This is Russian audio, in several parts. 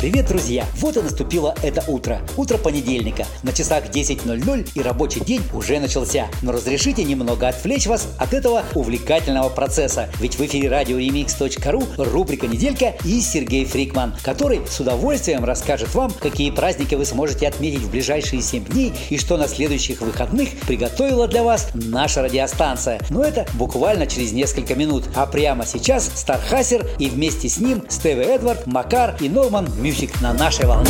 Привет, друзья! Вот и наступило это утро. Утро понедельника. На часах 10.00 и рабочий день уже начался. Но разрешите немного отвлечь вас от этого увлекательного процесса. Ведь в эфире радио remix.ru рубрика «Неделька» и Сергей Фрикман, который с удовольствием расскажет вам, какие праздники вы сможете отметить в ближайшие 7 дней и что на следующих выходных приготовила для вас наша радиостанция. Но это буквально через несколько минут. А прямо сейчас Стархасер и вместе с ним Стеви Эдвард, Макар и Норман Мюзик на нашей волне.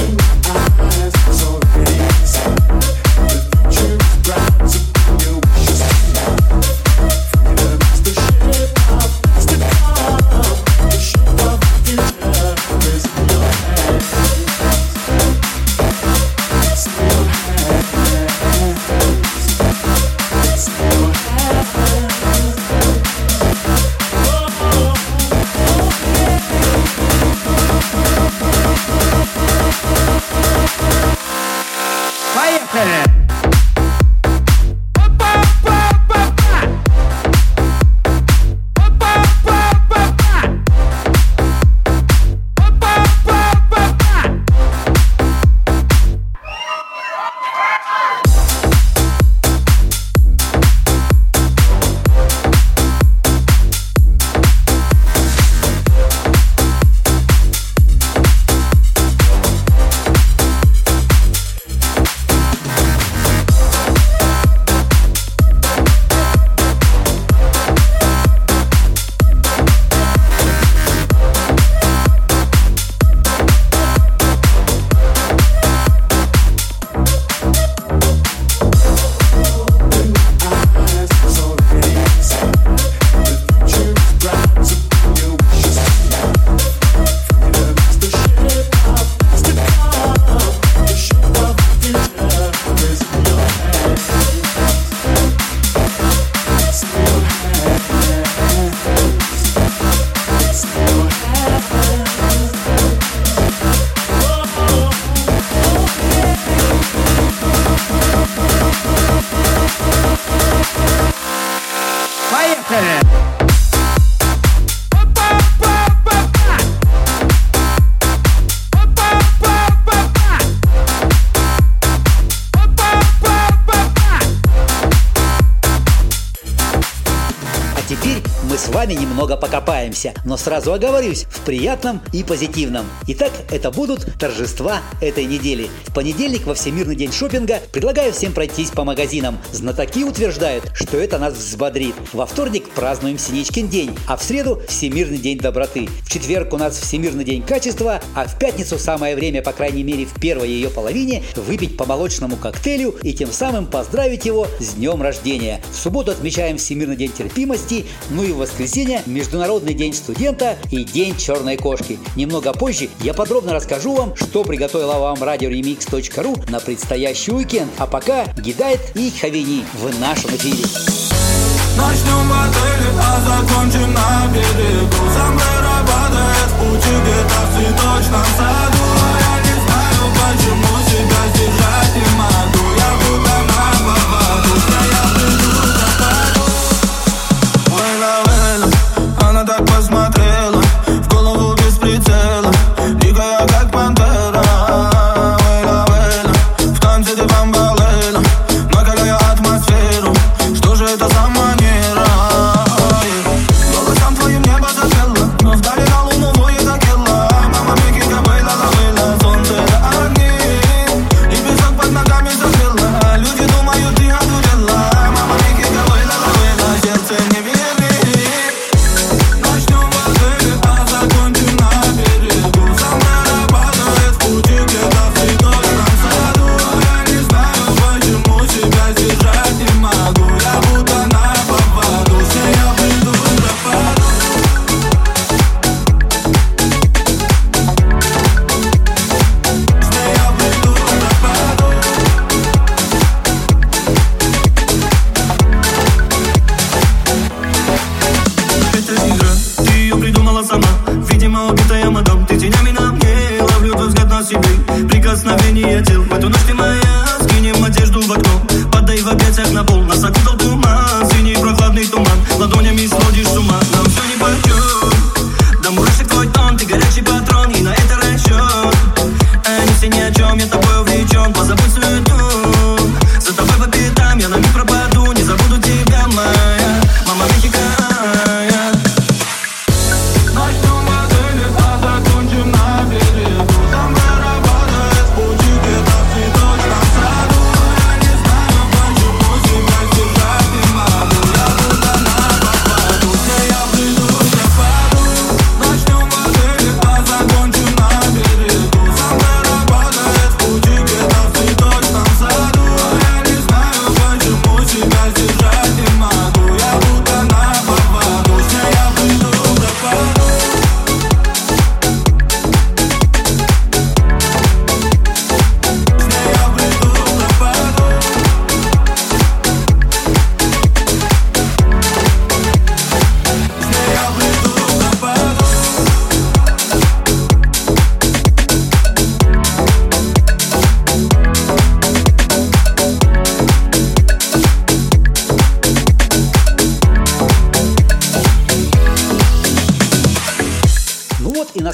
Немного покопаемся, но сразу оговорюсь, в приятном и позитивном. Итак, это будут торжества этой недели. В понедельник во Всемирный день шопинга предлагаю всем пройтись по магазинам. Знатоки утверждают, что это нас взбодрит. Во вторник празднуем Синичкин день, а в среду Всемирный день доброты. В четверг у нас Всемирный день качества, а в пятницу самое время, по крайней мере в первой ее половине, выпить по молочному коктейлю и тем самым поздравить его с днем рождения. В субботу отмечаем Всемирный день терпимости, ну и в воскресенье Международный день студента и День черной кошки. Немного позже я подробно расскажу вам, что приготовила вам радиоремикс.ру на предстоящий уикенд. А пока Гидайт и Хавини в нашем эфире. Начнем в а закончим на берегу падает в пути где-то в цветочном саду А я не знаю, почему себя сдержать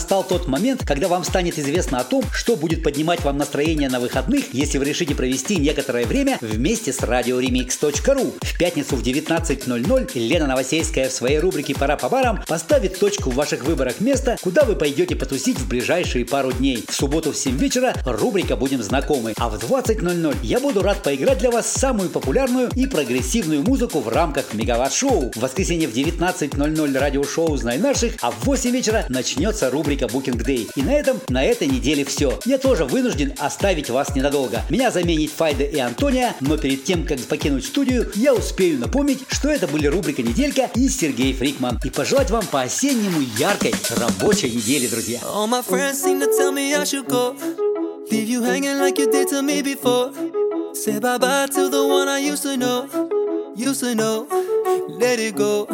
настал тот момент, когда вам станет известно о том, что будет поднимать вам настроение на выходных, если вы решите провести некоторое время вместе с радиоремикс.ру. В пятницу в 19.00 Лена Новосельская в своей рубрике «Пора по барам» поставит точку в ваших выборах места, куда вы пойдете потусить в ближайшие пару дней. В субботу в 7 вечера рубрика «Будем знакомы», а в 20.00 я буду рад поиграть для вас самую популярную и прогрессивную музыку в рамках Мегаватт-шоу. В воскресенье в 19.00 радиошоу «Знай наших», а в 8 вечера начнется рубрика «Букинг Дэй». И на этом на этой неделе все. Я тоже вынужден оставить вас ненадолго. Меня заменит Файда и Антония, но перед тем, как покинуть студию, я успею напомнить, что это были рубрика «Неделька» и Сергей Фрикман. И пожелать вам по-осеннему яркой рабочей недели, друзья. Leave you hanging like you did to me before. Say bye bye to the one I used to know. Used to know. Let it go.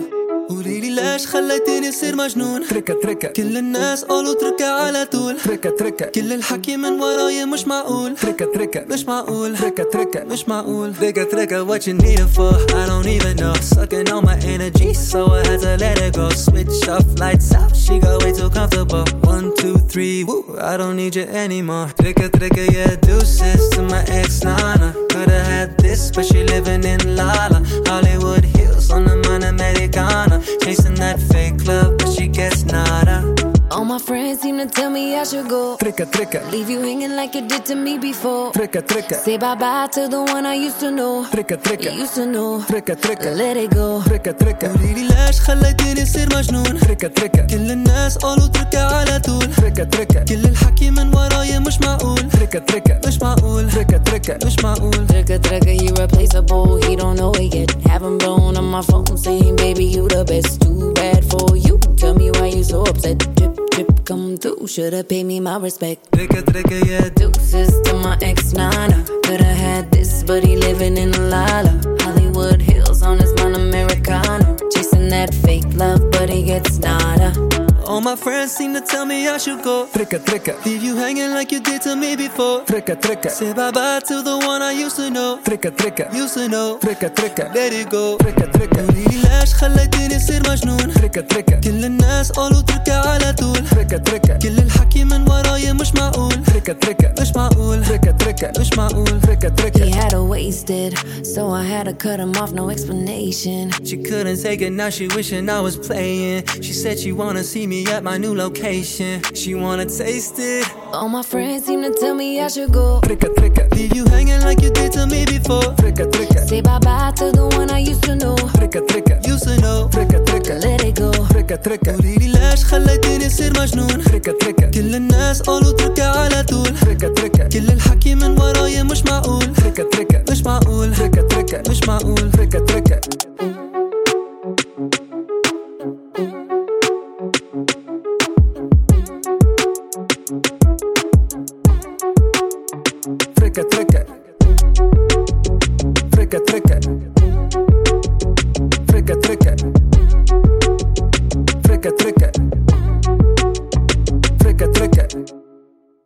قولي لي ليش خليتيني اصير مجنون تركة تركة كل الناس قالوا اتركها على طول تركة تركة كل الحكي من وراي مش معقول تركة تركة مش معقول تركة تركة مش معقول تركة تركة what you need it for I don't even know Sucking all my energy so I had to let it go Switch off lights out she got way too comfortable One two three woo I don't need you anymore تركة تركة yeah deuces to my ex Nana Could've had this but she living in Lala Hollywood my friends seem to tell me I should go. تركة تركة Leave you hanging like you did to me before. تركة تركة Say bye bye to the one I used to know. تركة You تركة used to know. تركة تركة Let it go. تركة تركة قولي لي ليش خليتيني اصير مجنون تركة تركة كل الناس قالوا اتركها على طول تركة تركة كل الحكي من وراي مش معقول تركة تركة مش معقول تركة تركة مش معقول Trigger, trigger, he replaceable. He don't know it yet. Haven't blown on my phone saying, baby, you the best. Too bad for you. Tell me why you so upset. Drip, Trip come through, should've paid me my respect. Tricky, tricky, yeah. Deuces to my ex nana. Could've had this, but he living in lala. Hollywood Hills on his Mon Americano. Chasing that fake love, but he gets nada. All my friends seem to tell me I should go تركة تركة Leave you hanging like you did to me before تركة تركة Say bye bye to the one I used to know تركة تركة Used to know تركة تركة Let it go تركة تركة قولي لي ليش خليتيني اصير مجنون تركة تركة كل الناس قالوا اتركها على طول تركة تركة كل الحكي من وراي مش معقول تركة تركة مش معقول تركة تركة مش معقول تركة He تركة had her wasted, so I had to cut him off, no explanation. She couldn't take it, now she wishing I was playing. She said she wanna see me at my new location. She wanna taste it. All my friends seem to tell me I should go. تركة تركة Leave you hanging like you did to me before. تركة تركة Say bye bye to the one I used to know. تركة تركة Used to know. تركة تركة Let it go. تركة تركة قولي لي ليش خليتيني اصير مجنون تركة تركة كل الناس قالوا اتركها على طول تركة تركة كل الحكي من وراي مش معقول تركة تركة مش معقول تركة تركة مش معقول تركة تركة تركة trikken, trikken.